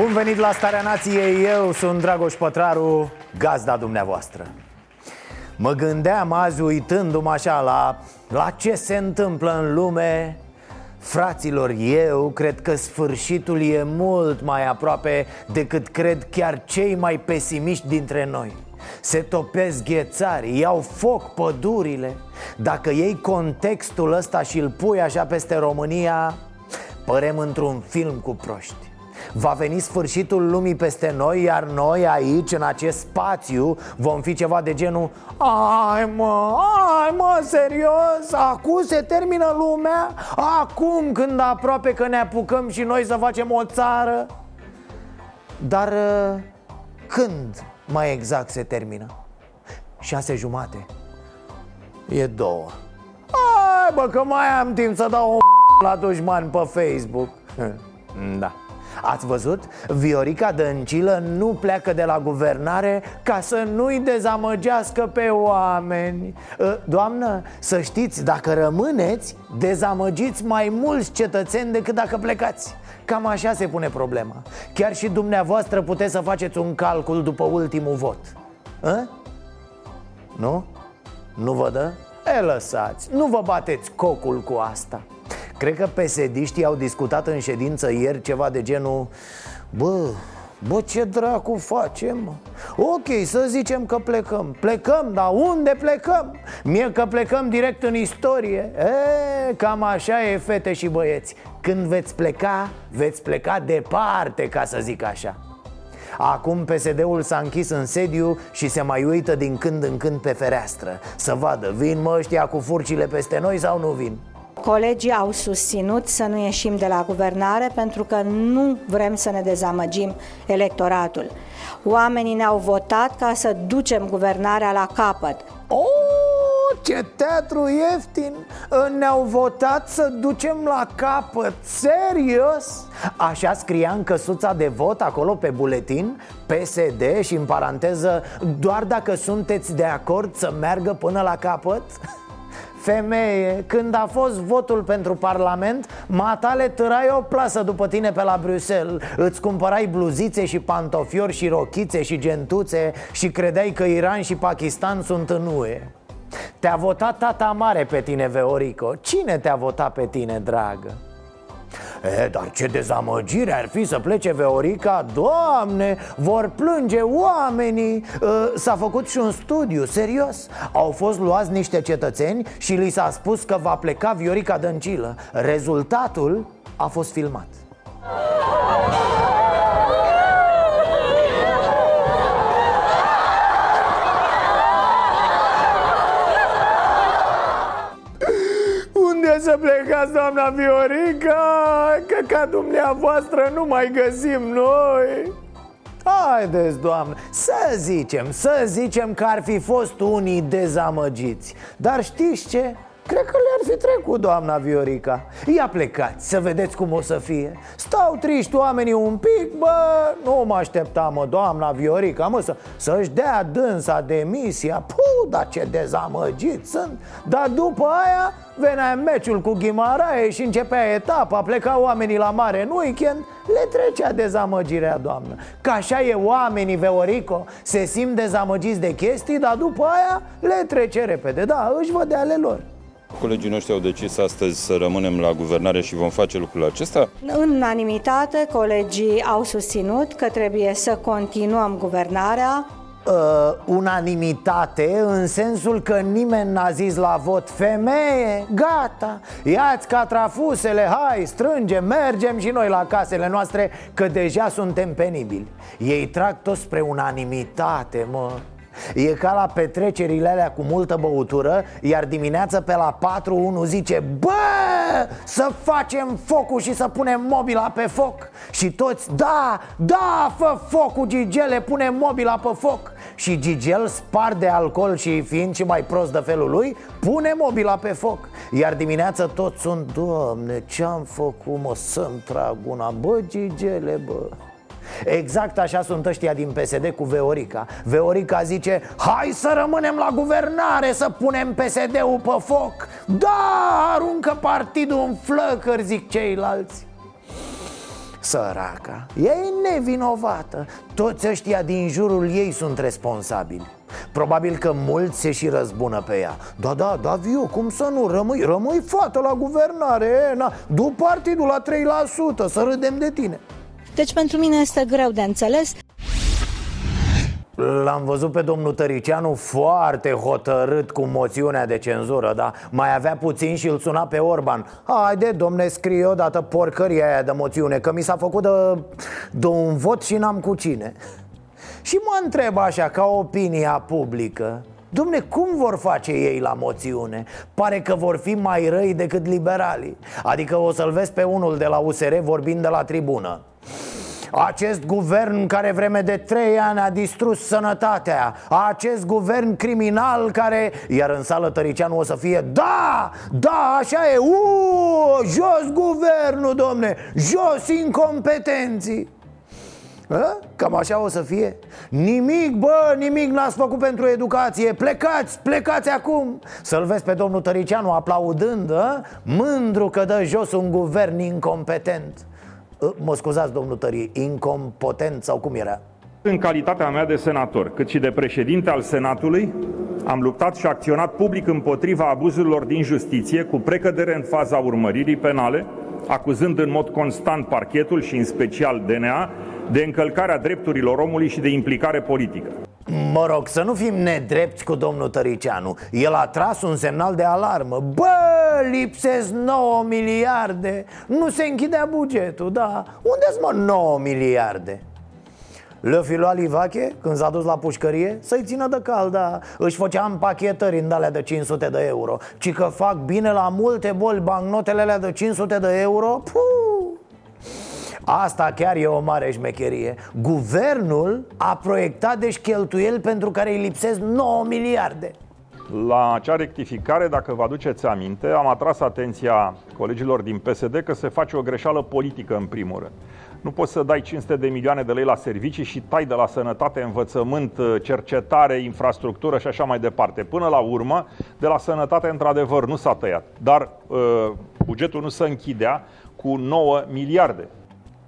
Bun venit la Starea Nației, eu sunt Dragoș Pătraru, gazda dumneavoastră. Mă gândeam azi uitându-mă așa la, la ce se întâmplă în lume Fraților, eu cred că sfârșitul e mult mai aproape decât cred chiar cei mai pesimiști dintre noi. Se topesc ghețarii, iau foc pădurile. Dacă iei contextul ăsta și îl pui așa peste România Părem într-un film cu proști Va veni sfârșitul lumii peste noi Iar noi aici, în acest spațiu Vom fi ceva de genul Ai mă, ai mă, serios? Acum se termină lumea? Acum când aproape că ne apucăm și noi să facem o țară? Dar uh, când mai exact se termină? Șase jumate E două Hai bă că mai am timp să dau o la dușman pe Facebook Da Ați văzut? Viorica Dăncilă nu pleacă de la guvernare ca să nu-i dezamăgească pe oameni Ă, Doamnă, să știți, dacă rămâneți, dezamăgiți mai mulți cetățeni decât dacă plecați Cam așa se pune problema Chiar și dumneavoastră puteți să faceți un calcul după ultimul vot Ă? Nu? Nu vă dă? E, lăsați, nu vă bateți cocul cu asta Cred că psd au discutat în ședință ieri ceva de genul Bă, bă, ce dracu facem? mă? Ok, să zicem că plecăm Plecăm, dar unde plecăm? Mie că plecăm direct în istorie e, Cam așa e, fete și băieți Când veți pleca, veți pleca departe, ca să zic așa Acum PSD-ul s-a închis în sediu și se mai uită din când în când pe fereastră Să vadă, vin mă ăștia cu furcile peste noi sau nu vin? Colegii au susținut să nu ieșim de la guvernare pentru că nu vrem să ne dezamăgim electoratul. Oamenii ne-au votat ca să ducem guvernarea la capăt. Oh, ce teatru ieftin! Ne-au votat să ducem la capăt, serios? Așa scria în căsuța de vot acolo pe buletin PSD și în paranteză Doar dacă sunteți de acord să meargă până la capăt? Femeie, când a fost votul pentru parlament Matale târai o plasă după tine pe la Bruxelles. Îți cumpărai bluzițe și pantofiori și rochițe și gentuțe Și credeai că Iran și Pakistan sunt în UE. Te-a votat tata mare pe tine, Veorico. Cine te-a votat pe tine, dragă? E, dar ce dezamăgire ar fi să plece Veorica. Doamne, vor plânge oamenii. E, S-a făcut și un studiu, serios. Au fost luați niște cetățeni și li s-a spus că va pleca Viorica Dăncilă. Rezultatul a fost filmat să plecați, doamna Viorica? Că ca dumneavoastră nu mai găsim noi Haideți, doamnă, să zicem, să zicem că ar fi fost unii dezamăgiți Dar știți ce? Cred că le-ar fi trecut, doamna Viorica. Ia plecați, să vedeți cum o să fie. Stau triști oamenii un pic, bă Nu mă așteptam, mă, doamna Viorica Mă, să, să-și dea dânsa demisia. Puh, dar ce dezamăgit sunt. Dar după aia venea meciul cu Ghimarae și începea etapa Plecau oamenii la mare în weekend Le trecea dezamăgirea, doamnă. Că așa e oamenii, Veorico Se simt dezamăgiți de chestii, dar după aia le trece repede. Da, își văd de ale lor Colegii noștri au decis astăzi să rămânem la guvernare și vom face lucrul acesta. În unanimitate, colegii au susținut că trebuie să continuăm guvernarea. Uh, unanimitate în sensul că nimeni n-a zis la vot Femeie, gata, ia-ți catrafusele, hai, strângem, mergem și noi la casele noastre Că deja suntem penibili. Ei trag toți spre unanimitate, mă E ca la petrecerile alea cu multă băutură Iar dimineața pe la 4 unul zice Bă, să facem focul și să punem mobila pe foc. Și toți, da, da, fă focul Gigele, punem mobila pe foc. Și Gigel, spar de alcool și fiind și mai prost de felul lui Pune mobila pe foc. Iar dimineața toți sunt, Doamne, ce-am făcut, mă, să-mi trag una. Bă, Gigele, bă Exact așa sunt ăștia din PSD cu Veorica. Veorica zice Hai să rămânem la guvernare Să punem PSD-ul pe foc. Da, aruncă partidul în flăcări Zic ceilalți. Săraca, ea e nevinovată. Toți ăștia din jurul ei sunt responsabili. Probabil că mulți se și răzbună pe ea. Da, da, da, viu, cum să nu, rămâi, rămâi fată la guvernare na, Du partidul la 3% să râdem de tine deci pentru mine este greu de înțeles. L-am văzut pe domnul Tăricianu foarte hotărât cu moțiunea de cenzură, da? Mai avea puțin și îl suna pe Orban Haide, domne, scrie odată porcăria aia de moțiune Că mi s-a făcut de, de un vot și n-am cu cine Și mă întreb așa, ca opinia publică Domne, cum vor face ei la moțiune? Pare că vor fi mai răi decât liberalii. Adică o să-l vezi pe unul de la USR vorbind de la tribună. Acest guvern care vreme de trei ani a distrus sănătatea. Acest guvern criminal care... Iar în sală Tăricianu o să fie Da, da, așa e Uuu, jos guvernul, domne Jos incompetenții A? Cam așa o să fie Nimic, bă, nimic n-ați făcut pentru educație Plecați, plecați acum Să-l vezi pe domnul Tăricianu aplaudând a? Mândru că dă jos un guvern incompetent Ă, mă scuzați, domnul Tărie, incompetent sau cum era? În calitatea mea de senator, cât și de președinte al Senatului, am luptat și acționat public împotriva abuzurilor din justiție, cu precădere în faza urmăririi penale, acuzând în mod constant parchetul și în special DNA de încălcarea drepturilor omului și de implicare politică. Mă rog, să nu fim nedrepti cu domnul Tăricianu El a tras un semnal de alarmă Bă, lipsesc 9 miliarde Nu se închidea bugetul, da Unde-s mă 9 miliarde? Le fi luat Livache când s-a dus la pușcărie Să-i țină de calda Își făcea împachetări în alea de 500 de euro Ci că fac bine la multe boli bancnotele alea de 500 de euro Puh! Asta chiar e o mare șmecherie Guvernul a proiectat deci cheltuieli pentru care îi lipsesc 9 miliarde la acea rectificare, dacă vă aduceți aminte, am atras atenția colegilor din PSD că se face o greșeală politică în primul rând. Nu poți să dai 500 de milioane de lei la servicii și tai de la sănătate, învățământ, cercetare, infrastructură și așa mai departe. Până la urmă, de la sănătate, într-adevăr, nu s-a tăiat. Dar uh, bugetul nu se închidea cu 9 miliarde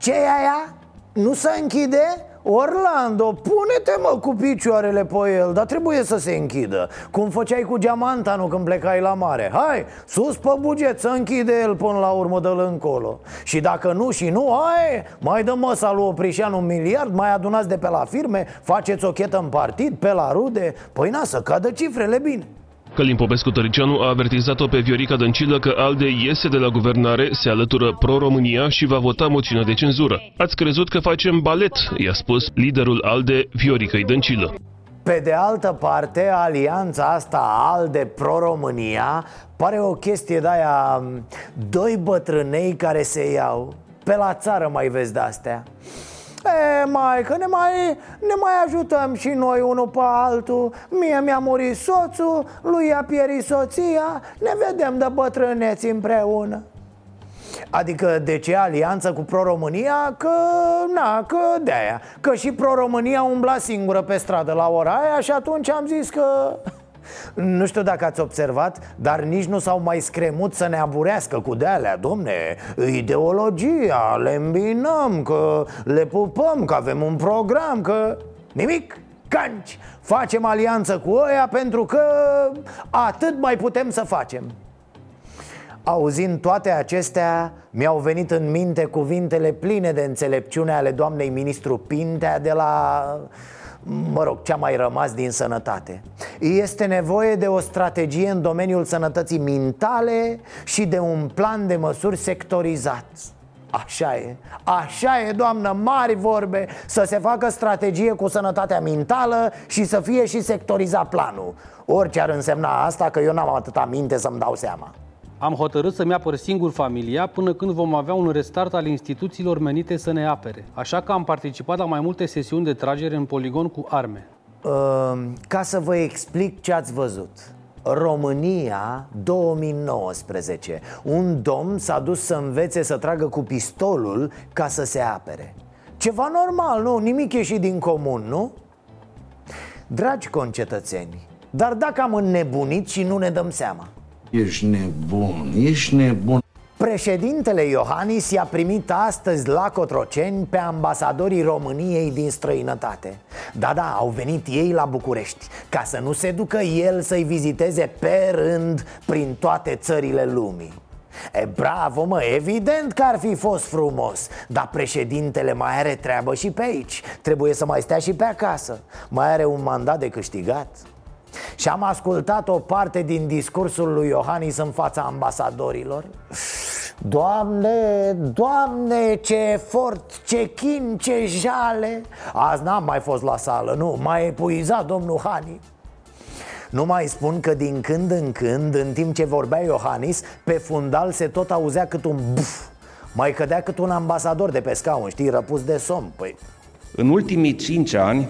ce e aia? Nu se închide? Orlando, pune-te mă cu picioarele pe el Dar trebuie să se închidă. Cum făceai cu nu când plecai la mare. Hai, sus pe buget, să închide el până la urmă de încolo. Și dacă nu și nu, hai, mai dă măsa lui Oprișan un miliard Mai adunați de pe la firme, faceți o chetă în partid, pe la rude. Păi na, să cadă cifrele bine Călim Popescu Tăricianu a avertizat-o pe Viorica Dăncilă că ALDE iese de la guvernare, se alătură pro-România și va vota moțiunea de cenzură. Ați crezut că facem balet, i-a spus liderul ALDE Viorica Dăncilă. Pe de altă parte, alianța asta ALDE Pro-România pare o chestie de aia Doi bătrânei care se iau Pe la țară mai vezi de-astea E, mai, că ne mai, ne mai ajutăm și noi unul pe altul. Mie mi-a murit soțul, lui a pierit soția. Ne vedem de bătrâneți împreună. Adică de ce alianță cu Pro-România? Că, na, că de-aia. Că și Pro-România umbla singură pe stradă la ora aia Și atunci am zis că nu știu dacă ați observat, dar nici nu s-au mai scremut să ne aburească cu de-alea Domne, ideologia, le îmbinăm, că le pupăm, că avem un program, că... Nimic, canci Facem alianță cu ăia pentru că atât mai putem să facem. Auzind toate acestea, mi-au venit în minte cuvintele pline de înțelepciune ale doamnei ministru Pintea de la mă rog, ce-a mai rămas din sănătate Este nevoie de o strategie în domeniul sănătății mintale și de un plan de măsuri sectorizat Așa e, așa e, doamnă, mari vorbe. Să se facă strategie cu sănătatea mentală și să fie și sectorizat planul. Orice ar însemna asta, că eu n-am atâta minte să-mi dau seama. Am hotărât să-mi apăr singur familia până când vom avea un restart al instituțiilor menite să ne apere. Așa că am participat la mai multe sesiuni de tragere în poligon cu arme. Uh, Ca să vă explic ce ați văzut România 2019 Un domn s-a dus să învețe să tragă cu pistolul ca să se apere Ceva normal, nu? Nimic ieșit din comun, nu? Dragi concetățeni, dar dacă am înnebunit și nu ne dăm seama Ești nebun, ești nebun. Președintele Iohannis i-a primit astăzi la Cotroceni pe ambasadorii României din străinătate. Da, da, au venit ei la București Ca să nu se ducă el să-i viziteze pe rând prin toate țările lumii. E, bravo mă, evident că ar fi fost frumos Dar președintele mai are treabă și pe aici. Trebuie să mai stea și pe acasă. Mai are un mandat de câștigat și am ascultat o parte din discursul lui Iohannis în fața ambasadorilor. Doamne, Doamne, ce efort, ce chin, ce jale! Azi n-am mai fost la sală, nu, m-a epuizat domnul Hani. Nu mai spun că din când în când, în timp ce vorbea Iohannis, pe fundal se tot auzea cât un buf. Mai cădea cât un ambasador de pe scaun, știi, răpus de somn Păi, În ultimii cinci ani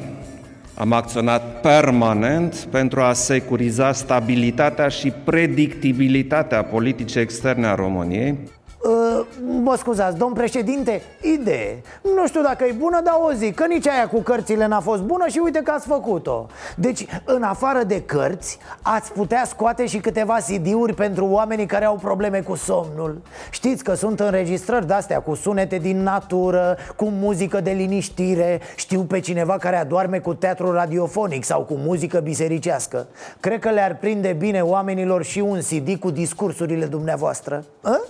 am acționat permanent pentru a securiza stabilitatea și predictibilitatea politicii externe a României, Uh, mă scuzați, domn președinte, idee. Nu știu dacă e bună, dar o zic Că nici aia cu cărțile n-a fost bună și uite că ați făcut-o. Deci, în afară de cărți, ați putea scoate și câteva CD-uri pentru oamenii care au probleme cu somnul. Știți că sunt înregistrări de-astea cu sunete din natură, cu muzică de liniștire. Știu pe cineva care adorme cu teatru radiofonic sau cu muzică bisericească. Cred că le-ar prinde bine oamenilor și un CD cu discursurile dumneavoastră. A?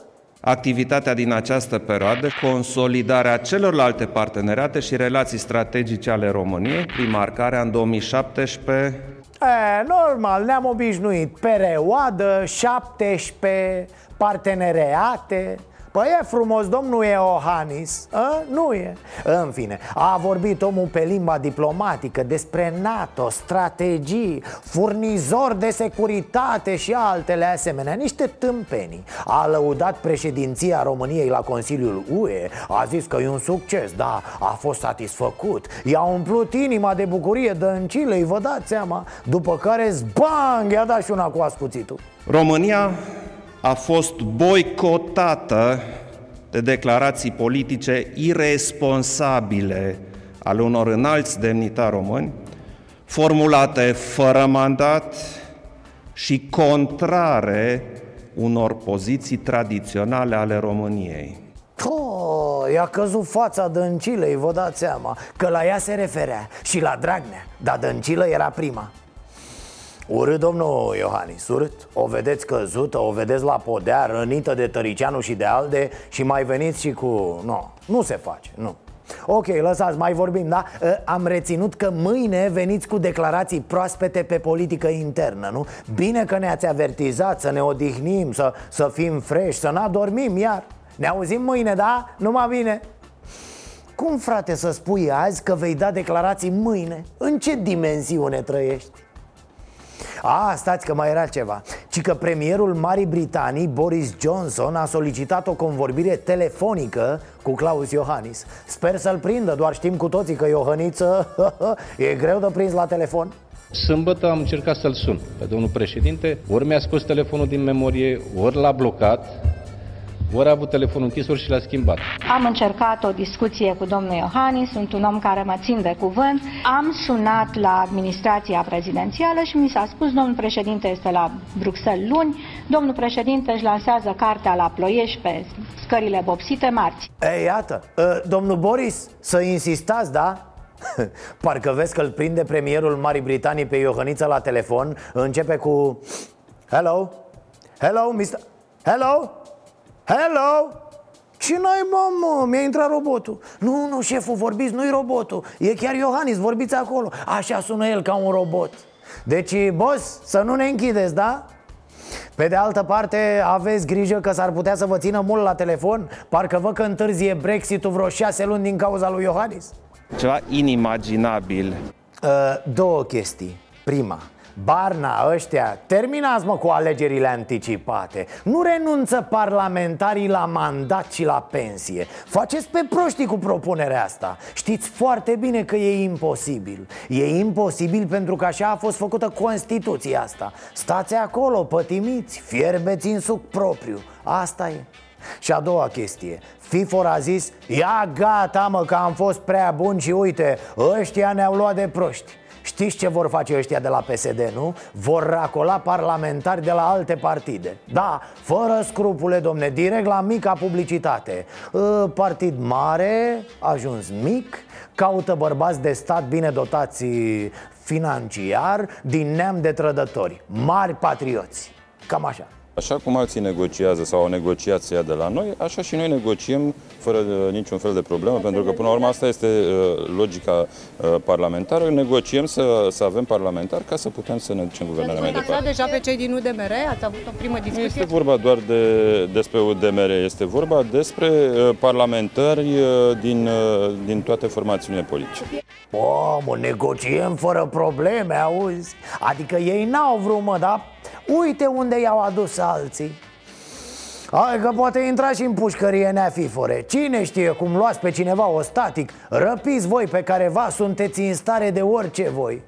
Activitatea din această perioadă, consolidarea celorlalte parteneriate și relații strategice ale României, prin marcarea în 2017 E, normal, ne-am obișnuit. Perioadă, 17, parteneriate Păi e frumos, domnul Iohannis a? Nu e. În fine, a vorbit omul pe limba diplomatică Despre NATO, strategii, furnizor de securitate și altele asemenea. Niște tâmpenii. A lăudat președinția României la Consiliul UE A zis că e un succes, da, a fost satisfăcut. I-a umplut inima de bucurie dăncilei, vă dați seama. După care, zbang, i-a dat și una cu ascuțitul. România a fost boicotată de declarații politice irresponsabile ale unor înalți demnitari români, formulate fără mandat și contrare unor poziții tradiționale ale României. Oh, i-a căzut fața dăncilei, vă dați seama Că la ea se referea și la Dragnea Dar dăncilă era prima Urât, domnul Iohannis, urât O vedeți căzută, o vedeți la podea, rănită de Tăricianu și de Alde Și mai veniți și cu... Nu, nu se face, nu Ok, lăsați, mai vorbim, da? Am reținut că mâine veniți cu declarații proaspete pe politică internă, nu? Bine că ne-ați avertizat să ne odihnim, să, să fim freși, să n-adormim iar Ne auzim mâine, da? Numai bine Cum, frate, să spui azi că vei da declarații mâine? În ce dimensiune trăiești? A, stați că mai era ceva. Ci că premierul Marii Britanii, Boris Johnson A solicitat o convorbire telefonică cu Claus Iohannis. Sper să-l prindă, doar știm cu toții că Iohăniță e greu de prins la telefon. Sâmbătă am încercat să-l sun pe domnul președinte, ori mi-a scos telefonul din memorie, ori l-a blocat, ori a avut telefonul închis, ori și l-a schimbat. Am încercat o discuție cu domnul Iohannis, sunt un om care mă țin de cuvânt. Am sunat la administrația prezidențială și mi s-a spus, domnul președinte este la Bruxelles luni, domnul președinte își lansează cartea la Ploiești pe scările vopsite marți. Ei, iată, uh, domnul Boris, să insistați, da? Parcă vezi că îl prinde premierul Marii Britanii pe Iohăniță la telefon Începe cu Hello? Hello, Mr. Hello? Hello? Ce n-ai, mă, mi-a intrat robotul Nu, nu, șeful, vorbiți, nu-i robotul E chiar Iohannis, vorbiți acolo Așa sună el ca un robot Deci, boss, să nu ne închideți, da? Pe de altă parte, aveți grijă că s-ar putea să vă țină mult la telefon Parcă văd că întârzie Brexit-ul vreo șase luni din cauza lui Iohannis Ceva inimaginabil. Uh, două chestii. Prima, Barna, ăștia, terminați mă cu alegerile anticipate. Nu renunță parlamentarii la mandat și la pensie. Faceți pe proștii cu propunerea asta. Știți foarte bine că e imposibil. E imposibil pentru că așa a fost făcută Constituția asta. Stați acolo, pătimiți, fierbeți în suc propriu. Asta e. Și a doua chestie. FIFOR a zis Ia gata mă că am fost prea buni și uite Ăștia ne-au luat de proști Știți ce vor face ăștia de la PSD, nu? Vor racola parlamentari de la alte partide. Da, fără scrupule, domne, direct la mica publicitate. Ă, Partid mare, ajuns mic Caută bărbați de stat bine dotați financiar Din neam de trădători. Mari patrioți. Cam așa Așa cum alții negociază sau au negociat să ia de la noi, așa și noi negociem fără uh, niciun fel de problemă, pentru că până la urmă asta este uh, logica uh, parlamentară. Negociem să, să avem parlamentari ca să putem să ne ducem guvernarea mai Ați departe. deja pe cei din UDMR? Ați avut o primă Nu discuție? este vorba doar de, despre UDMR, este vorba despre uh, parlamentari uh, din, uh, din toate formațiunile politice. Mamă, negociem fără probleme, auzi? Adică ei n-au vrut, mă, dar uite unde i-au adus alții Hai că poate intra și în pușcărie neafifore Cine știe cum luați pe cineva ostatic Răpiți voi pe careva, sunteți în stare de orice voi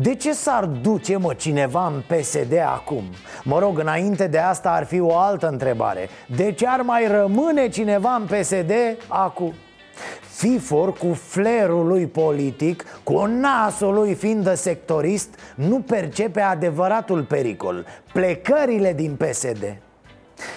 de ce s-ar duce, mă, cineva în PSD acum? Mă rog, înainte de asta ar fi o altă întrebare De ce ar mai rămâne cineva în PSD acum? FIFOR cu flerul lui politic, cu nasul lui fiind de sectorist Nu percepe adevăratul pericol Plecările din PSD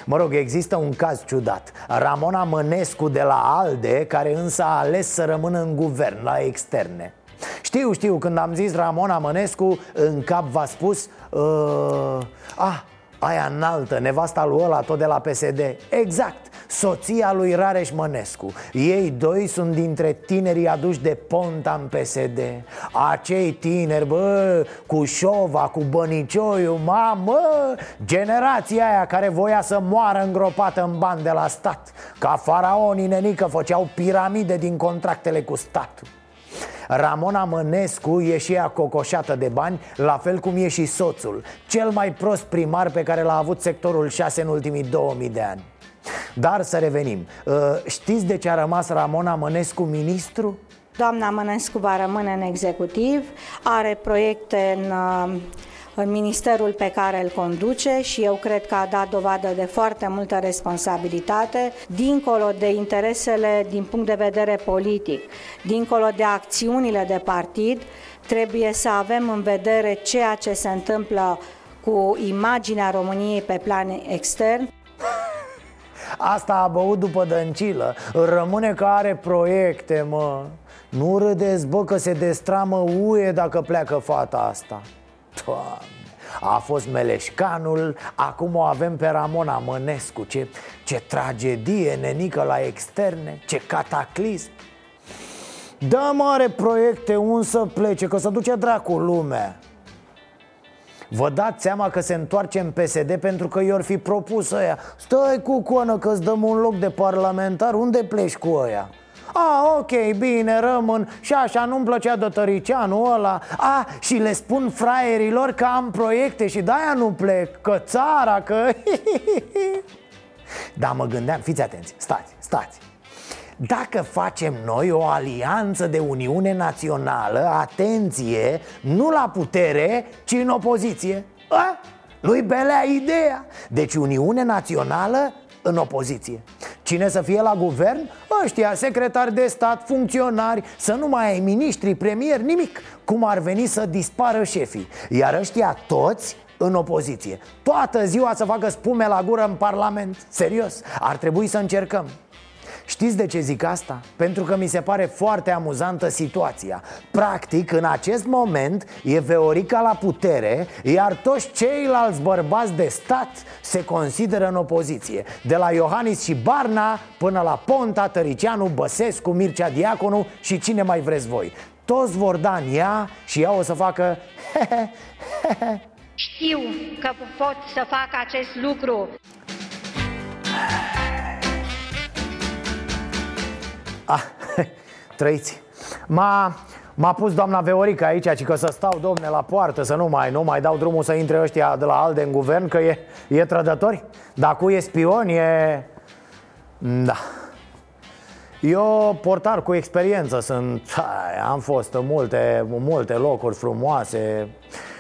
Mă rog, există un caz ciudat. Ramona Mănescu de la ALDE Care însă a ales să rămână în guvern, la externe. Știu, știu, când am zis Ramona Mănescu În cap v-a spus uh, Ah, aia înaltă, nevasta lui ăla tot de la PSD Exact, soția lui Rareș Mănescu. Ei doi sunt dintre tinerii aduși de Ponta în PSD Acei tineri, bă, cu șova, cu bănicioiu, mamă! Generația aia care voia să moară îngropată în bani de la stat. Ca faraonii nenică făceau piramide din contractele cu statul. Ramona Mănescu e și ea cocoșată de bani, la fel cum e și soțul Cel mai prost primar pe care l-a avut sectorul 6 în ultimii 2000 de ani Dar să revenim Uh, Știți de ce a rămas Ramona Mănescu ministru? Doamna Mănescu va rămâne în executiv, are proiecte în, uh, în ministerul pe care îl conduce și eu cred că a dat dovadă de foarte multă responsabilitate, dincolo de interesele din punct de vedere politic, dincolo de acțiunile de partid, trebuie să avem în vedere ceea ce se întâmplă cu imaginea României pe plan extern, Asta a băut după dăncilă. Rămâne că are proiecte, mă. Nu râdeți, bă, că se destramă UE dacă pleacă fata asta. Doamne a fost Meleșcanul, acum o avem pe Ramona Mănescu Ce, ce tragedie, nenică la externe, ce cataclism. Da, mare proiecte, un să plece, că să duce dracu lumea Vă dați seama că se întoarce în PSD pentru că i-or fi propus ăia. Stai cu coană că îți dăm un loc de parlamentar, unde pleci cu ăia? A, ok, bine, rămân. Și așa nu-mi plăcea de Tăricianu ăla. A, și le spun fraierilor că am proiecte și de-aia nu plec Că țara, că... Da, mă gândeam, fiți atenți, stați, stați dacă facem noi o alianță de Uniune Națională, atenție, nu la putere, ci în opoziție. A? Nu-i belea ideea. Deci Uniune Națională în opoziție. Cine să fie la guvern? Ăștia, secretari de stat, funcționari Să nu mai ai miniștri, premieri, nimic. Cum ar veni să dispară șefii? Iar ăștia toți în opoziție. Toată ziua să facă spume la gură în parlament. Serios, ar trebui să încercăm Știți de ce zic asta? Pentru că mi se pare foarte amuzantă situația Practic, în acest moment, e Veorica la putere Iar toți ceilalți bărbați de stat se consideră în opoziție De la Iohannis și Barna până la Ponta, Tăricianu, Băsescu, Mircea Diaconu și cine mai vreți voi Toți vor da în ea și ea o să facă Știu că pot să fac acest lucru. Ah, trăiți. M-a, m-a pus doamna Veorica aici ci că să stau, domne, la poartă Să nu mai, nu mai dau drumul să intre ăștia de la ALDE în guvern Că e, e trădători? Dacă e spion, e... Da. Eu, portar cu experiență, sunt, am fost în multe, multe locuri frumoase.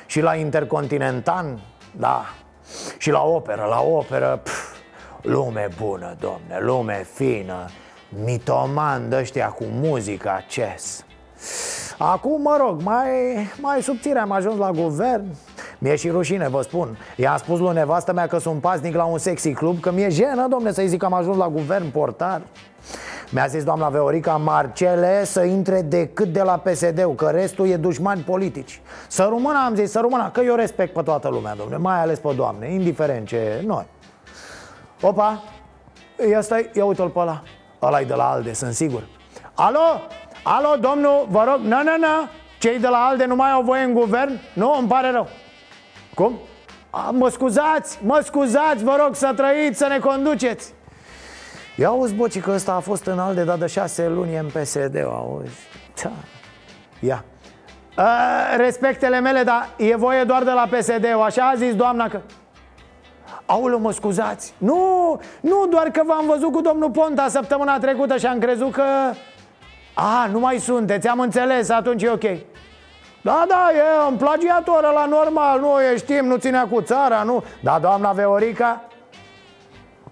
Și la Intercontinental, da. Și la operă, la operă, pf, lume bună, domne, lume fină Mitoman de ăștia cu muzica, ces Acum, mă rog, mai, mai subțire am ajuns la guvern. Mi-e și rușine, vă spun. I-am spus lui nevastă mea că sunt pasnic la un sexy club Că mi-e jenă, domne, să-i zic că am ajuns la guvern portar. Mi-a zis doamna Veorica Marcele să intre decât de la PSD-ul Că restul e dușmani politici. Să rămână, am zis, să rămână Că eu respect pe toată lumea, domne Mai ales pe doamne, indiferent ce noi. Opa, ia stai, ia uite-l pe ăla ăla e de la ALDE, sunt sigur Alo? Alo, domnul, vă rog, nu, nu, nu Cei de la ALDE nu mai au voie în guvern? Nu, îmi pare rău Cum? A, mă scuzați, mă scuzați, vă rog să trăiți, să ne conduceți Ia auzi, boci, că ăsta a fost în ALDE, dar de șase luni în PSD, auzi da. Ia a, Respectele mele, dar e voie doar de la PSD, așa a zis doamna că Aulă, mă scuzați. Nu, nu, doar că v-am văzut cu domnul Ponta săptămâna trecută și am crezut că... A, nu mai sunteți, am înțeles, atunci e ok. Da, da, e un plagiator la normal, nu e, știm, nu ținea cu țara, nu. Da, doamna Veorica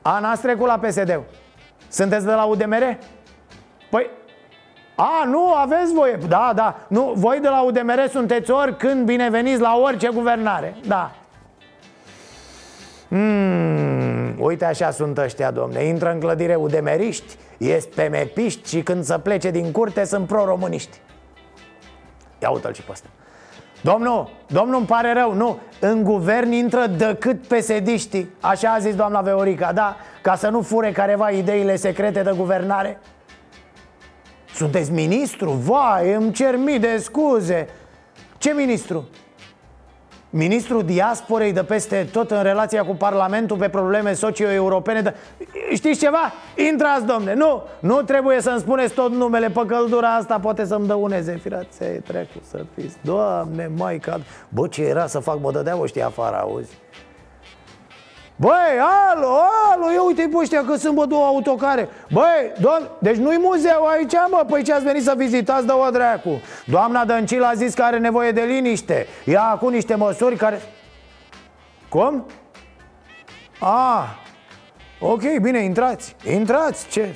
A, n-ați trecut la PSD Sunteți de la UDMR? Păi, a, nu, aveți voie. Da, da, nu, voi de la UDMR sunteți oricând bineveniți la orice guvernare. Da, Hmm, uite așa sunt ăștia, domne. Intră în clădire udemeriști, ies mepiști și când să plece din curte sunt pro-româniști. Ia uite-l și pe ăsta. Domnul, domnul îmi pare rău, nu? În guvern intră decât pesediștii. Așa a zis doamna Veorica, da? Ca să nu fure careva ideile secrete de guvernare. Sunteți ministru? Vai, îmi cer mii de scuze. Ce ministru? Ministrul diasporei de peste tot în relația cu Parlamentul pe probleme socio-europene de... Știți ceva? Intrați, domne, nu, nu trebuie să-mi spuneți tot numele. Pe căldura asta Poate să-mi dăuneze, firați, trecu să fiți. Doamne, mai cad Bă, ce era să fac, bă, dădeau ăștia afară, auzi Băi, alo, alo, ia uite pe ăștia că sunt bă două autocare. Băi, domn, deci nu-i muzeu aici, mă? Păi ce ați venit să vizitați, dă o dracu? Doamna Dăncilă a zis că are nevoie de liniște. Ia acum niște măsuri care... Cum? A, ok, bine, intrați. Intrați, ce?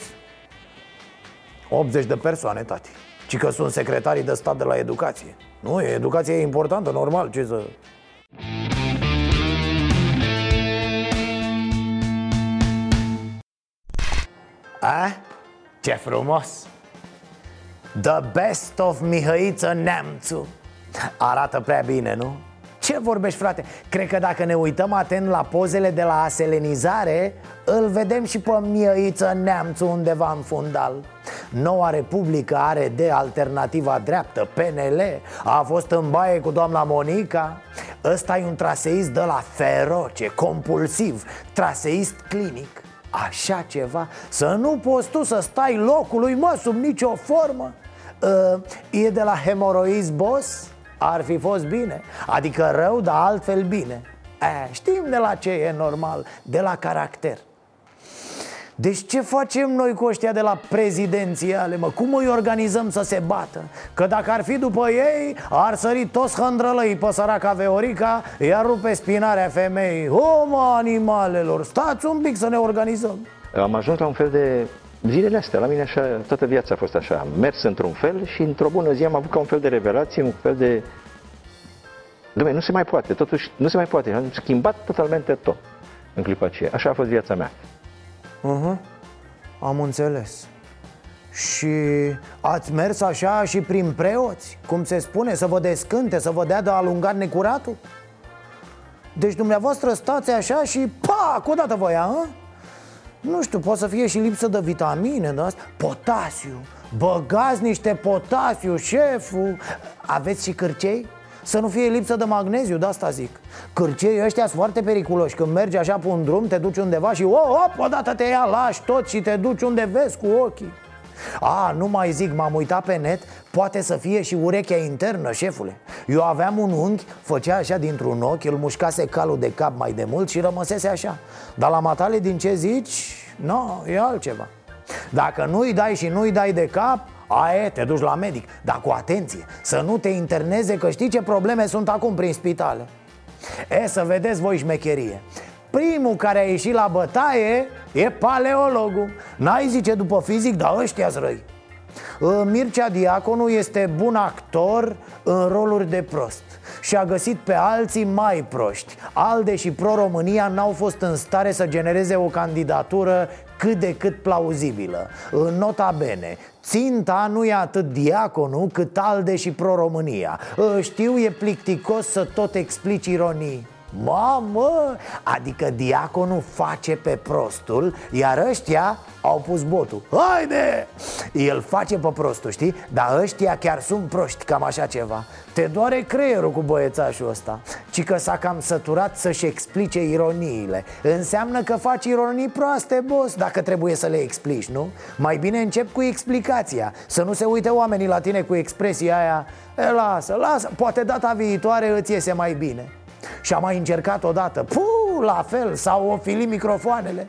80 de persoane, tati. Ci că sunt secretarii de stat de la educație. Nu, educația e importantă, normal, ce să... A? Ce frumos! The best of Mihăiță Neamțu Arată prea bine, nu? Ce vorbești, frate? Cred că dacă ne uităm atent la pozele de la aselenizare Îl vedem și pe Mihăiță Neamțu undeva în fundal Noua Republică are de alternativa dreaptă, PNL A fost în baie cu doamna Monica Ăsta e un traseist de la feroce, compulsiv Traseist clinic Așa ceva? Să nu poți tu să stai locului, mă, sub nicio formă uh, E de la hemoroiz boss? Ar fi fost bine Adică rău, dar altfel bine e, Știm de la ce e normal De la caracter deci ce facem noi cu ăștia de la prezidențiale, mă? Cum îi organizăm să se bată? Că dacă ar fi după ei, ar sări toți hândrălăii pe săraca Veorica Iar rupe spinarea femeii. O, mă, animalelor, stați un pic să ne organizăm. Am ajuns la un fel de Zilele astea, la mine așa, toată viața a fost așa. Am mers într-un fel și într-o bună zi am avut ca un fel de revelație, un fel de... Dom'le, nu se mai poate, totuși nu se mai poate. Am schimbat totalmente tot în clipa aceea. Așa a fost viața mea Uh-huh. Am înțeles Și ați mers așa și prin preoți? Cum se spune, să vă descânte, să vă dea de alungat necuratul? Deci dumneavoastră stați așa și pac, odată vă ia, hă? Nu știu, poate să fie și lipsă de vitamine, de asta Potasiu, băgați niște potasiu, șeful Aveți și cârcei? Să nu fie lipsă de magneziu, de asta zic. Cârcei ăștia sunt foarte periculoși. Când mergi așa pe un drum, te duci undeva și oh, op, odată te ia, lași tot și te duci unde vezi cu ochii. A, nu mai zic, m-am uitat pe net Poate să fie și urechea internă, șefule. Eu aveam un unghi, făcea așa dintr-un ochi Îl mușcase calul de cap mai de mult și rămăsese așa. Dar la matale din ce zici, nu, no, e altceva. Dacă nu-i dai și nu-i dai de cap Aie, te duci la medic. Dar cu atenție, să nu te interneze Că știi ce probleme sunt acum prin spitale. E, să vedeți voi șmecherie. Primul care a ieșit la bătaie e paleologul. N-ai zice după fizic, dar ăștia răi. Mircea Diaconu este bun actor în roluri de prost și a găsit pe alții mai proști. ALDE și Pro-România n-au fost în stare să genereze o candidatură cât de cât plauzibilă. Nota bene, ținta nu e atât diaconul cât ALDE și Pro-România. Știu, e plicticos să tot explici ironii Mamă, adică diaconul face pe prostul Iar ăștia au pus botul. Haide! El face pe prostul, știi? Dar ăștia chiar sunt proști, cam așa ceva. Te doare creierul cu băiețașul ăsta. Ci că s-a cam săturat să-și explice ironiile. Înseamnă că faci ironii proaste, boss Dacă trebuie să le explici, nu? Mai bine încep cu explicația. Să nu se uite oamenii la tine cu expresia aia e, Lasă, lasă, poate data viitoare îți iese mai bine și am mai încercat odată Puh, la fel, sau o fili microfoanele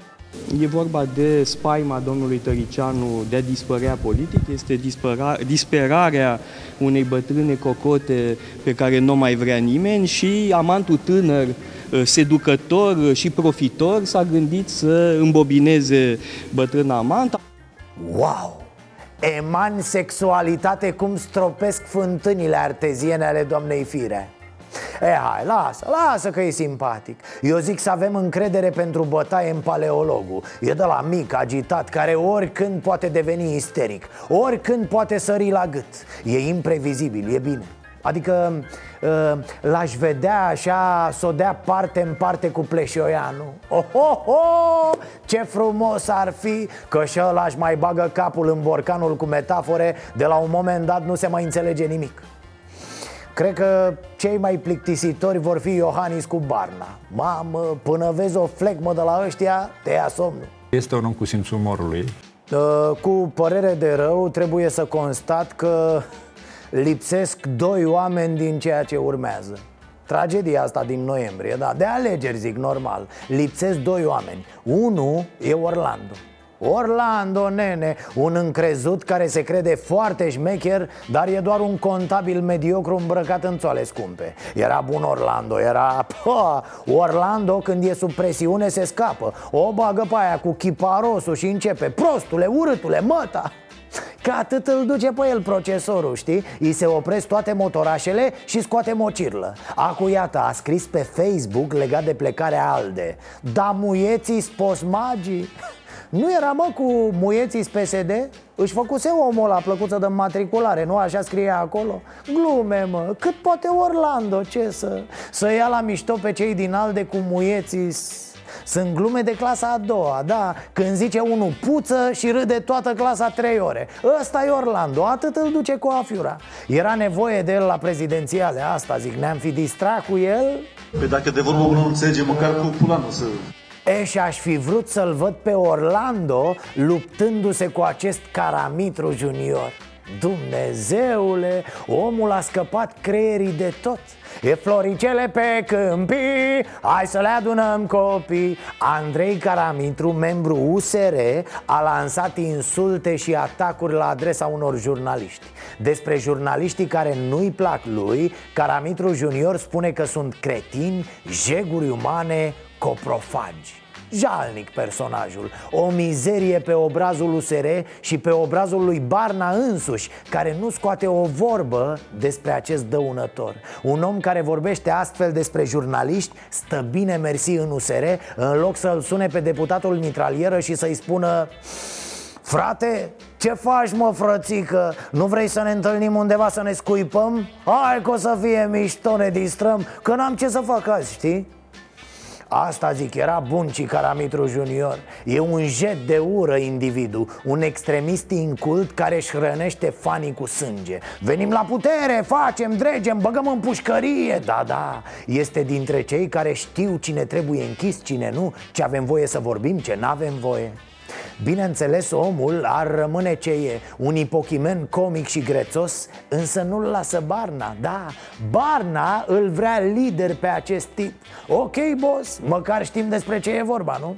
E vorba de spaima domnului Tăricianu de a dispărea politic, este dispăra, disperarea unei bătrâne cocote pe care nu mai vrea nimeni și amantul tânăr uh, seducător și profitor s-a gândit să îmbobineze bătrâna amanta. Wow! Eman sexualitate cum stropesc fântânile arteziene ale doamnei Fire E, hai, lasă, lasă că e simpatic. Eu zic să avem încredere pentru bătaie în paleologul E de la mic, agitat, care oricând poate deveni isteric Oricând poate sări la gât. E imprevizibil, e bine. Adică uh, l-aș vedea așa, să o dea parte în parte cu Pleșoianu oh, oh, oh, Ce frumos ar fi că și ăla aș mai bagă capul în borcanul cu metafore De la un moment dat nu se mai înțelege nimic Cred că cei mai plictisitori vor fi Iohannis cu Barna. Mamă, până vezi o flecmă de la ăștia, te ia somnul. Este un om cu simțul umorului. Uh, Cu părere de rău, trebuie să constat că lipsesc doi oameni din ceea ce urmează. Tragedia asta din noiembrie, da, de alegeri zic normal. Lipsesc doi oameni. Unul e Orlando Orlando, nene, un încrezut care se crede foarte șmecher Dar e doar un contabil mediocru îmbrăcat în țoale scumpe. Era bun Orlando, era... Pă, Orlando când e sub presiune se scapă. O bagă pe aia cu chiparosul și începe Prostule, urâtule, măta. Că atât îl duce pe el procesorul, știi? Îi se opresc toate motorașele și scoate mocirlă. Acu, iată, a scris pe Facebook legat de plecarea ALDE. Da muieții spos magii nu era, mă, cu muieții PSD? Își făcuse omul la plăcuță de matriculare, nu așa scria acolo? Glume, mă, cât poate Orlando, ce să... Să ia la mișto pe cei din Alde cu muieții sunt glume de clasa a doua, da Când zice unul puță și râde toată clasa trei ore Ăsta e Orlando, atât îl duce cu afiura Era nevoie de el la prezidențiale, asta zic Ne-am fi distrat cu el? Păi dacă de vorbă nu înțelege, măcar cu pulanul să E, și aș fi vrut să-l văd pe Orlando luptându-se cu acest Caramitru Junior. Dumnezeule, omul a scăpat creierii de tot. E floricele pe câmpii, hai să le adunăm copii. Andrei Caramitru, membru USR, a lansat insulte și atacuri la adresa unor jurnaliști. Despre jurnaliștii care nu-i plac lui, Caramitru Junior spune că sunt cretini, jeguri umane, coprofagi Jalnic personajul O mizerie pe obrazul USR și pe obrazul lui Barna însuși Care nu scoate o vorbă despre acest dăunător Un om care vorbește astfel despre jurnaliști Stă bine mersi în USR În loc să-l sune pe deputatul mitralieră și să-i spună Frate, ce faci mă frățică? Nu vrei să ne întâlnim undeva să ne scuipăm? Hai că o să fie mișto, ne distrăm Că n-am ce să fac azi, știi? Asta zic, era bun Caramitru Junior. E un jet de ură individul Un extremist incult care își hrănește fanii cu sânge. Venim la putere, facem, dregem, băgăm în pușcărie. Da, da, este dintre cei care știu cine trebuie închis, cine nu Ce avem voie să vorbim, ce n-avem voie Bineînțeles, omul ar rămâne ce e Un ipochimen comic și grețos Însă nu-l lasă Barna Da, Barna îl vrea lider pe acest tip. Ok, boss, măcar știm despre ce e vorba, nu?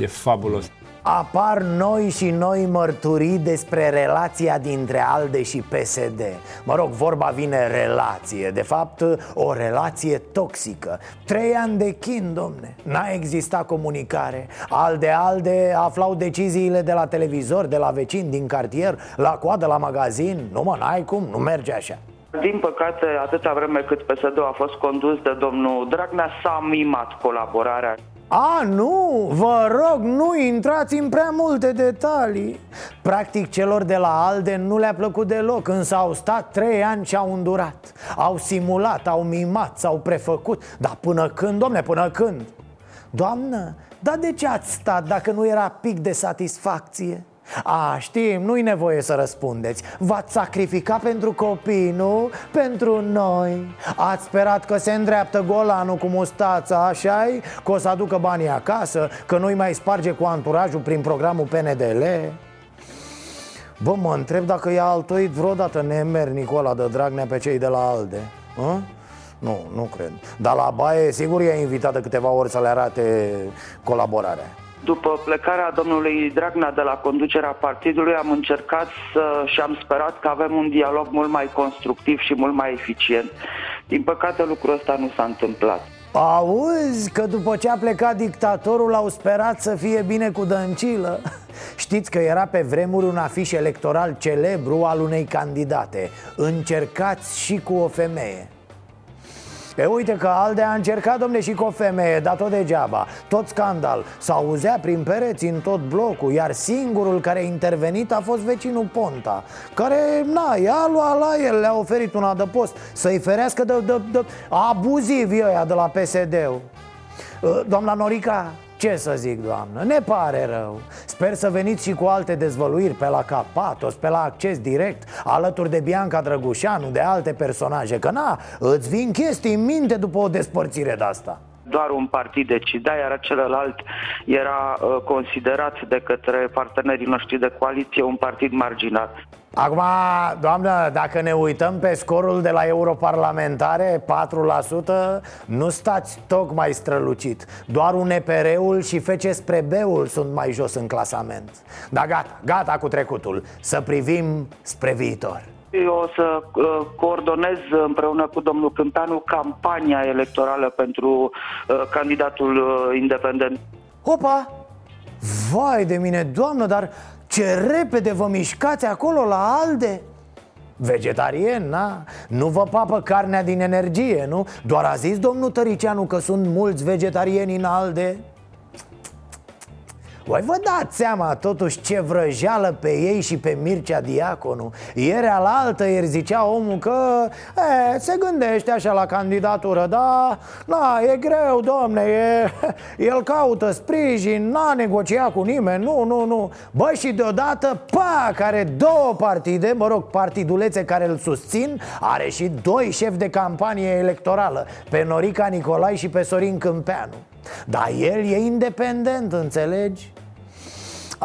E fabulos apar noi și noi mărturii despre relația dintre ALDE și PSD Mă rog, vorba vine relație, de fapt o relație toxică. Trei ani de chin, domne, n-a existat comunicare. ALDE-ALDE aflau deciziile de la televizor, de la vecini, din cartier, la coadă, la magazin. Nu mă, n-ai cum, nu merge așa. Din păcate, atâta vreme cât PSD-ul a fost condus de domnul Dragnea, s-a mimat colaborarea. A, nu, vă rog, nu intrați în prea multe detalii Practic celor de la ALDE nu le-a plăcut deloc Însă au stat trei ani și au îndurat Au simulat, au mimat, s-au prefăcut Dar până când, domne, până când? Doamnă, dar de ce ați stat dacă nu era pic de satisfacție? A, știm, nu-i nevoie să răspundeți V-ați sacrificat pentru copii, nu? Pentru noi Ați sperat că se îndreaptă golanul cu mustața, așa -i? Că o să aducă banii acasă Că nu-i mai sparge cu anturajul prin programul PNDL Bă, mă întreb dacă i-a altoit vreodată nemernicul ăla de Dragnea pe cei de la ALDE a? Nu, nu cred Dar la baie sigur i-a invitat de câteva ori să le arate colaborarea după plecarea domnului Dragnea de la conducerea partidului am încercat să, și am sperat că avem un dialog mult mai constructiv și mult mai eficient. Din păcate lucrul ăsta nu s-a întâmplat. Auzi că după ce a plecat dictatorul au sperat să fie bine cu dăncilă Știți că era pe vremuri un afiș electoral celebru al unei candidate Încercați și cu o femeie E uite că Alde a încercat, domne, și cu o femeie, dar tot degeaba. Tot scandal. S-auzea prin pereți în tot blocul Iar singurul care a intervenit a fost vecinul Ponta Care, na, i-a luat la el, le-a oferit un adăpost Să-i ferească de, de, de abuzivi ăia de la PSD-ul Doamna Norica, ce să zic, doamnă, ne pare rău. Sper să veniți și cu alte dezvăluiri pe la Capatos, pe la Acces Direct Alături de Bianca Drăgușanu, de alte personaje Că na, îți vin chestii în minte după o despărțire de asta doar un partid decida, iar celălalt era uh, considerat de către partenerii noștri de coaliție un partid marginal. Acum, doamnă, dacă ne uităm pe scorul de la europarlamentare, 4%, nu stați tocmai strălucit Doar un EPR-ul și FC spre B-ul sunt mai jos în clasament Dar gata, gata cu trecutul, să privim spre viitor eu o să uh, coordonez împreună cu domnul Câmpeanu campania electorală pentru uh, candidatul uh, independent. Opa! Vai de mine, doamnă, dar ce repede vă mișcați acolo la ALDE Vegetarien, na? Nu vă papă carnea din energie, nu? Doar a zis domnul Tăricianu că sunt mulți vegetarieni în ALDE voi vă dați seama totuși ce vrăjeală pe ei și pe Mircea Diaconu. Ieri alaltă ieri zicea omul că e, se gândește așa la candidatură Da, na, e greu, domne, e, el caută sprijin, n-a negociat cu nimeni, nu, nu, nu. Bă, și deodată, pa, care două partide, mă rog, partidulețe care îl susțin Are și doi șefi de campanie electorală Pe Norica Nicolai și pe Sorin Câmpeanu. Dar el e independent, înțelegi?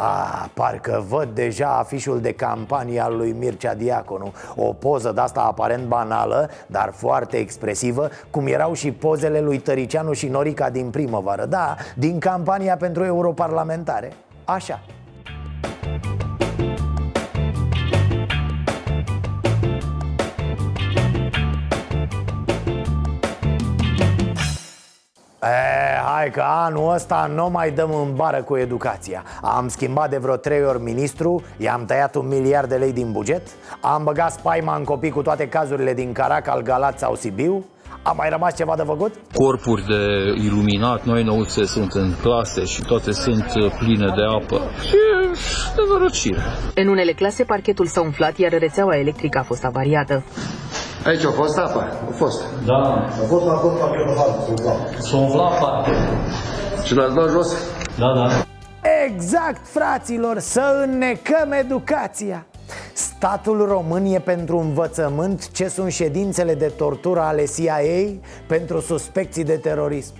Ah, parcă văd deja afișul de campanie al lui Mircea Diaconu. O poză de asta aparent banală, dar foarte expresivă Cum erau și pozele lui Tăricianu și Norica din primăvară. Da, din campania pentru europarlamentare. Așa E, hai că anul ăsta nu mai dăm în bară cu educația Am schimbat de vreo trei ori ministru I-am tăiat un miliard de lei din buget Am băgat spaima în copii cu toate cazurile din Caracal, Galați sau Sibiu a mai rămas ceva de făcut? Corpuri de iluminat, noi nouțe sunt în clase și toate sunt pline de apă. E nenorocire. În unele clase parchetul s-a umflat, iar rețeaua electrică a fost avariată. Aici a fost apa? A fost. Da. A fost la tot la S-a umflat parte. Și l-ați dat jos? Da, da. Exact, fraților, să înnecăm educația Statul român e pentru învățământ ce sunt ședințele de tortură ale CIA pentru suspecții de terorism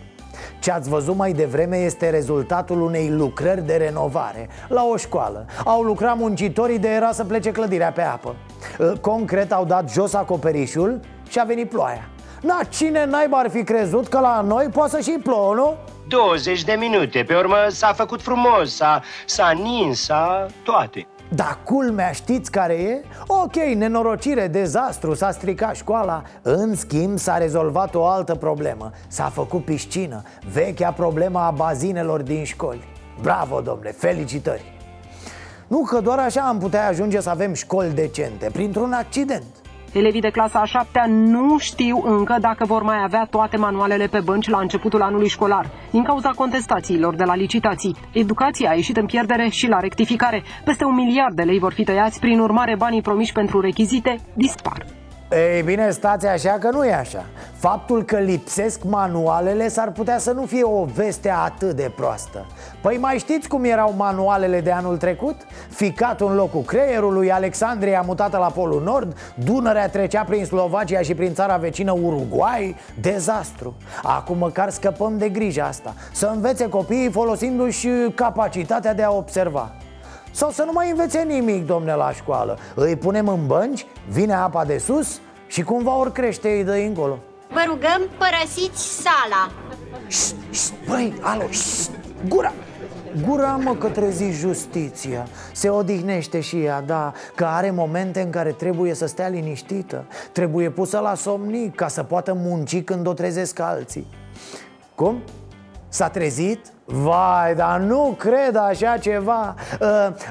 ce ați văzut mai devreme este rezultatul unei lucrări de renovare La o școală Au lucrat muncitorii de era să plece clădirea pe apă Concret au dat jos acoperișul și a venit ploaia. Na, cine naiba ar fi crezut că la noi poate să și plouă, nu? 20 de minute, pe urmă s-a făcut frumos, s-a, s-a nins, s-a toate. Dar culmea știți care e? Ok, nenorocire, dezastru, s-a stricat școala. În schimb s-a rezolvat o altă problemă. S-a făcut piscină. Vechea problemă a bazinelor din școli. Bravo, domnule, felicitări Nu că doar așa am putea ajunge să avem școli decente Printr-un accident Elevii de clasa a șaptea nu știu încă dacă vor mai avea toate manualele pe bănci la începutul anului școlar, din cauza contestațiilor de la licitații. Educația a ieșit în pierdere și la rectificare. Peste un miliard de lei vor fi tăiați, prin urmare banii promiși pentru rechizite dispar. Ei bine, stați așa că nu e așa. Faptul că lipsesc manualele s-ar putea să nu fie o veste atât de proastă. Păi mai știți cum erau manualele de anul trecut? Ficatul în locul creierului, Alexandria mutată la Polul Nord Dunărea trecea prin Slovacia și prin țara vecină Uruguay. Dezastru! Acum măcar scăpăm de grija asta. Să învețe copiii folosindu-și capacitatea de a observa sau să nu mai învețe nimic, domne, la școală. Îi punem în bănci, vine apa de sus și cumva ori crește îi dă încolo. Vă rugăm, părăsiți sala. Șt, șt, Băi, alo, șt, gura. Gura mă că trezi justiția. Se odihnește și ea, da Că are momente în care trebuie să stea liniștită. Trebuie pusă la somnic Ca să poată munci când o trezesc alții. Cum? S-a trezit? Vai, dar nu cred așa ceva uh,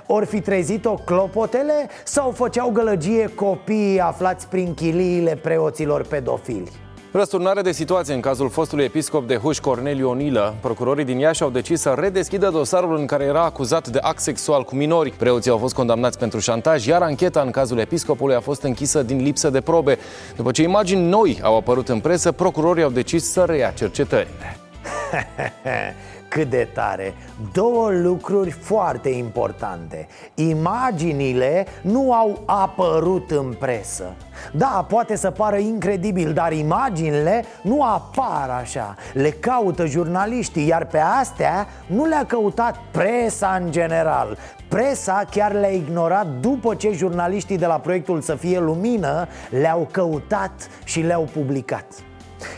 Ori fi trezit-o clopotele Sau făceau gălăgie copiii aflați prin chiliile preoților pedofili Răsturnare de situație în cazul fostului episcop de Huș Corneliu Onilă. Procurorii din Iași au decis să redeschidă dosarul în care era acuzat de act sexual cu minori. Preoții au fost condamnați pentru șantaj, iar ancheta în cazul episcopului a fost închisă din lipsă de probe. După ce imagini noi au apărut în presă, procurorii au decis să reia cercetările. Cât de tare! Două lucruri foarte importante. Imaginile nu au apărut în presă. Da, poate să pară incredibil, dar imaginile nu apar așa. Le caută jurnaliștii, iar pe astea nu le-a căutat presa în general. Presa chiar le-a ignorat după ce jurnaliștii de la proiectul Să fie lumină le-au căutat și le-au publicat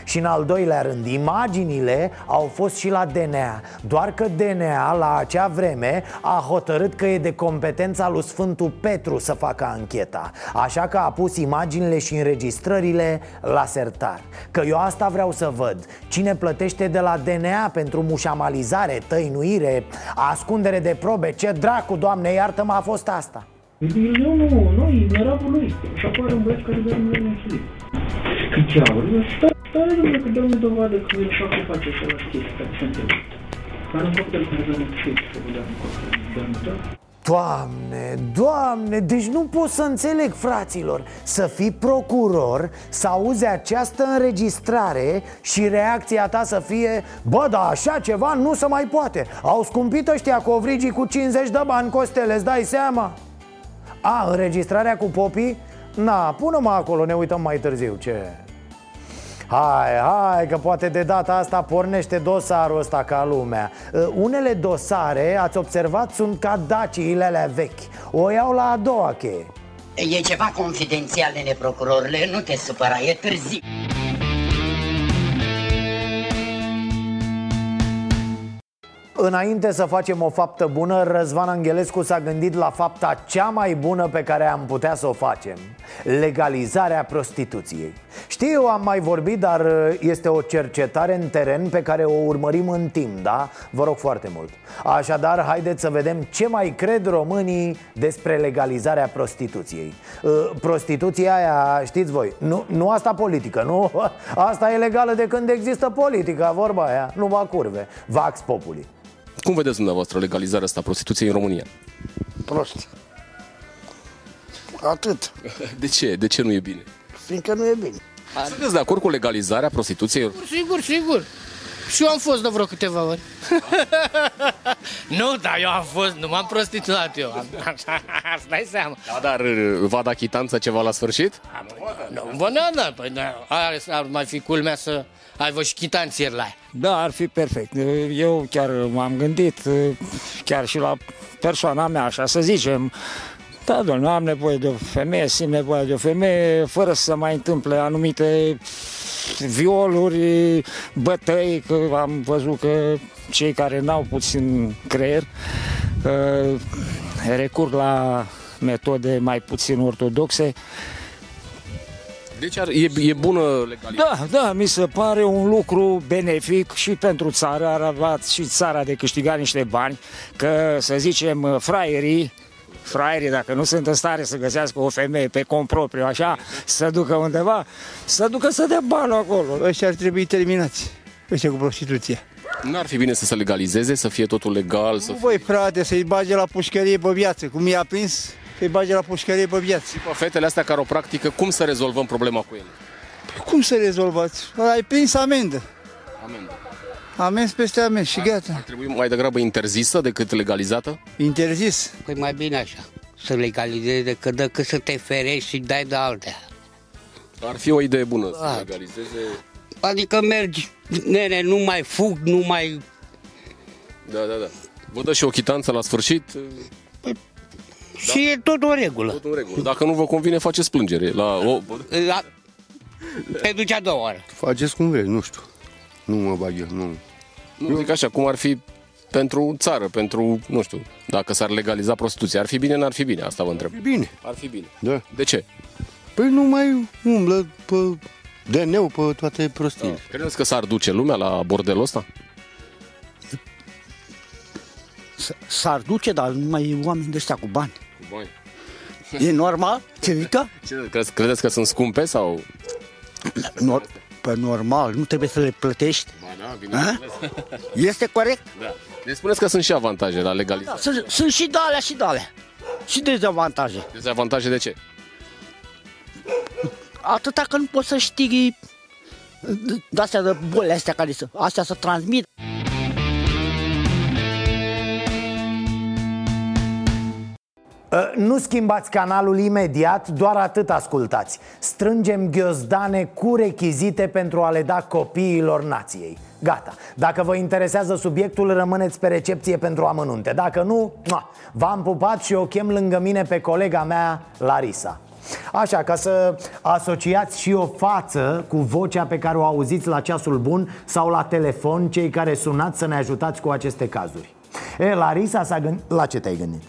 și în al doilea rând, imaginile au fost și la DNA Doar că DNA la acea vreme a hotărât că e de competența lui Sfântul Petru să facă ancheta Așa că a pus imaginile și înregistrările la sertar Că eu asta vreau să văd Cine plătește de la DNA pentru mușamalizare, tăinuire, ascundere de probe Ce dracu, doamne, iartă-mă, a fost asta Eu nu, nu, era lui Și apare un băiat care vrea mulțumit Când ce aud, stai dar domnule, că dă dovadă că el și acum face așa la chestii care se întâmplă. Dar nu faptul că ne dăm ce să vă dăm Doamne, doamne, deci nu pot să înțeleg, fraților Să fii procuror, să auzi această înregistrare și reacția ta să fie Bă, da, așa ceva nu se mai poate Au scumpit ăștia covrigii cu 50 de bani, Costele, îți dai seama? A, înregistrarea cu popii? Na, pună-mă acolo, ne uităm mai târziu, ce... Hai, hai, că poate de data asta pornește dosarul ăsta ca lumea. Uh, Unele dosare, ați observat, sunt ca daciile alea vechi. O iau la a doua cheie. E ceva confidențial, nene procurorule, nu te supăra, e târziu Înainte să facem o faptă bună, Răzvan Angelescu s-a gândit la fapta cea mai bună pe care am putea să o facem. Legalizarea prostituției. Știu, am mai vorbit, dar este o cercetare în teren pe care o urmărim în timp, da? Vă rog foarte mult. Așadar, haideți să vedem ce mai cred românii despre legalizarea prostituției. Uh, Prostituția aia, știți voi, nu, nu asta politică, nu? Asta e legală de când există politică, vorba aia, nu va curve Vax populi cum vedeți dumneavoastră legalizarea asta a prostituției în România? Prost. Atât. De ce? De ce nu e bine? fiindcă nu e bine. Sunteți de acord cu legalizarea prostituției? Sigur, sigur. Și eu am fost de vreo câteva ori. nu, dar eu am fost, nu m-am prostituat eu. Am- Îți dai seama. Da, dar uh, va da chitanță ceva la sfârșit? Nu, bă, da, da, păi da, ar, ar mai fi culmea să aibă și chitanțieri la ea. Da, ar fi perfect. Eu chiar m-am gândit, chiar și la persoana mea, așa să zicem, da, doamne, am nevoie de o femeie, simt nevoie de o femeie, fără să mai întâmple anumite violuri, bătăi, că am văzut că cei care n-au puțin creier uh, recurg la metode mai puțin ortodoxe. Deci ar, e, e bună legalizarea. Da, da, mi se pare un lucru benefic și pentru țară, ar avea și țara de câștigat niște bani, că să zicem fraierii, fraierii, dacă nu sunt în stare să găsească o femeie pe cont propriu, așa, să ducă undeva, să ducă să dea bani acolo. Ăștia ar trebui terminați, ăștia cu prostituția. N-ar fi bine să se legalizeze, să fie totul legal, să Nu voi, frate, să-i bage la pușcărie pe viață, cum i-a prins, să-i bage la pușcărie pe viață. Pe fetele astea care o practică, cum să rezolvăm problema cu ele? Cum să rezolvați? Ai prins amendă. Amendă. Amenzi peste amenzi și gata. Ar trebui mai degrabă interzisă decât legalizată? Interzis. Păi mai bine așa, să legalizeze decât, decât să te ferești și dai de altea. Ar fi o idee bună să Da. legalizeze. Adică mergi, nene, nu mai fug, nu mai... Da, da, da. Vă dă și o chitanță la sfârșit? Și e tot o regulă. Tot în regulă. Dacă nu vă convine, faceți plângere. La o... La... Te duci a doua oară. Faceți cum vreți, nu știu. Nu mă bag eu, nu. Nu, zic așa, cum ar fi pentru țară, pentru, nu știu, dacă s-ar legaliza prostituția, ar fi bine, n-ar fi bine? Asta vă întreb. Bine. Ar fi bine. Da. De ce? Păi nu mai umblă pe DN-ul, pe toate prostiile. Credeți că s-ar duce lumea la bordelul ăsta? S- S-ar duce, dar numai oameni de ăștia cu bani. Cu bani. E normal? Ce zică? Ce, credeți, credeți că sunt scumpe sau... Nor- pe normal, nu trebuie să le plătești. Ba da, A? bineînțeles. Este corect? Da. Deci spuneți că sunt și avantaje la Da, legalizare. sunt, sunt și de alea și de alea. Și dezavantaje. Dezavantaje de ce? Atâta că nu poți să știi de astea de boli astea care să, astea să transmit. Nu schimbați canalul imediat, doar atât ascultați. Strângem ghiozdane cu rechizite pentru a le da copiilor nației. Gata, dacă vă interesează subiectul, rămâneți pe recepție pentru amănunte. Dacă nu, mua, v-am pupat și o chem lângă mine pe colega mea, Larisa. Așa, ca să asociați și o față cu vocea pe care o auziți la ceasul bun sau la telefon cei care sunați să ne ajutați cu aceste cazuri. E, Larisa s-a gândit... La ce te-ai gândit?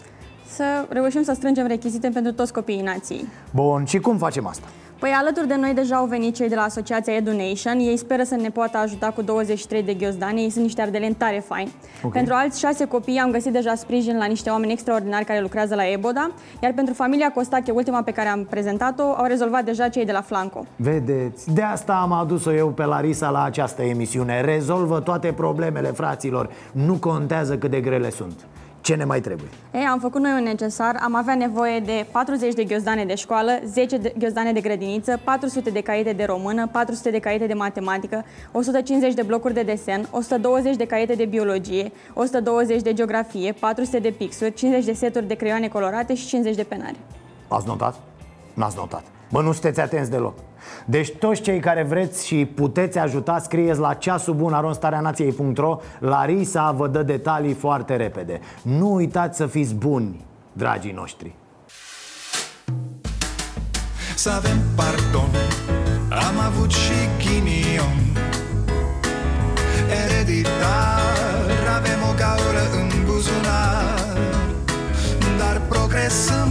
Să reușim să strângem rechizite pentru toți copiii nației. Bun, și cum facem asta? Păi alături de noi deja au venit cei de la asociația EduNation. Ei speră să ne poată ajuta cu 23 de ghiozdane. Ei sunt niște ardeleni tare faini. Ok. Pentru alți șase copii am găsit deja sprijin la niște oameni extraordinari care lucrează la Eboda. Iar pentru familia Costache, ultima pe care am prezentat-o, au rezolvat deja cei de la Flanco. Vedeți, de asta am adus-o eu pe Larisa la această emisiune Rezolvă toate problemele, fraților Nu contează cât de grele sunt Ce ne mai trebuie? Ei, am făcut noi un necesar, am avea nevoie de 40 de ghiozdane de școală, 10 de ghiozdane de grădiniță, 400 de caiete de română, 400 de caiete de matematică, 150 de blocuri de desen, 120 de caiete de biologie, 120 de geografie, 400 de pixuri, 50 de seturi de creioane colorate și 50 de penare. Ați notat? N-ați notat Bă, nu sunteți atenți deloc. Deci toți cei care vreți și puteți ajuta Scrieți la ceasul bun aronstareanației.ro Larisa vă dă detalii foarte repede. Nu uitați să fiți buni, dragii noștri. Să avem pardon. Am avut și ghinion. Ereditar Avem o gaură în buzunar. Dar progresăm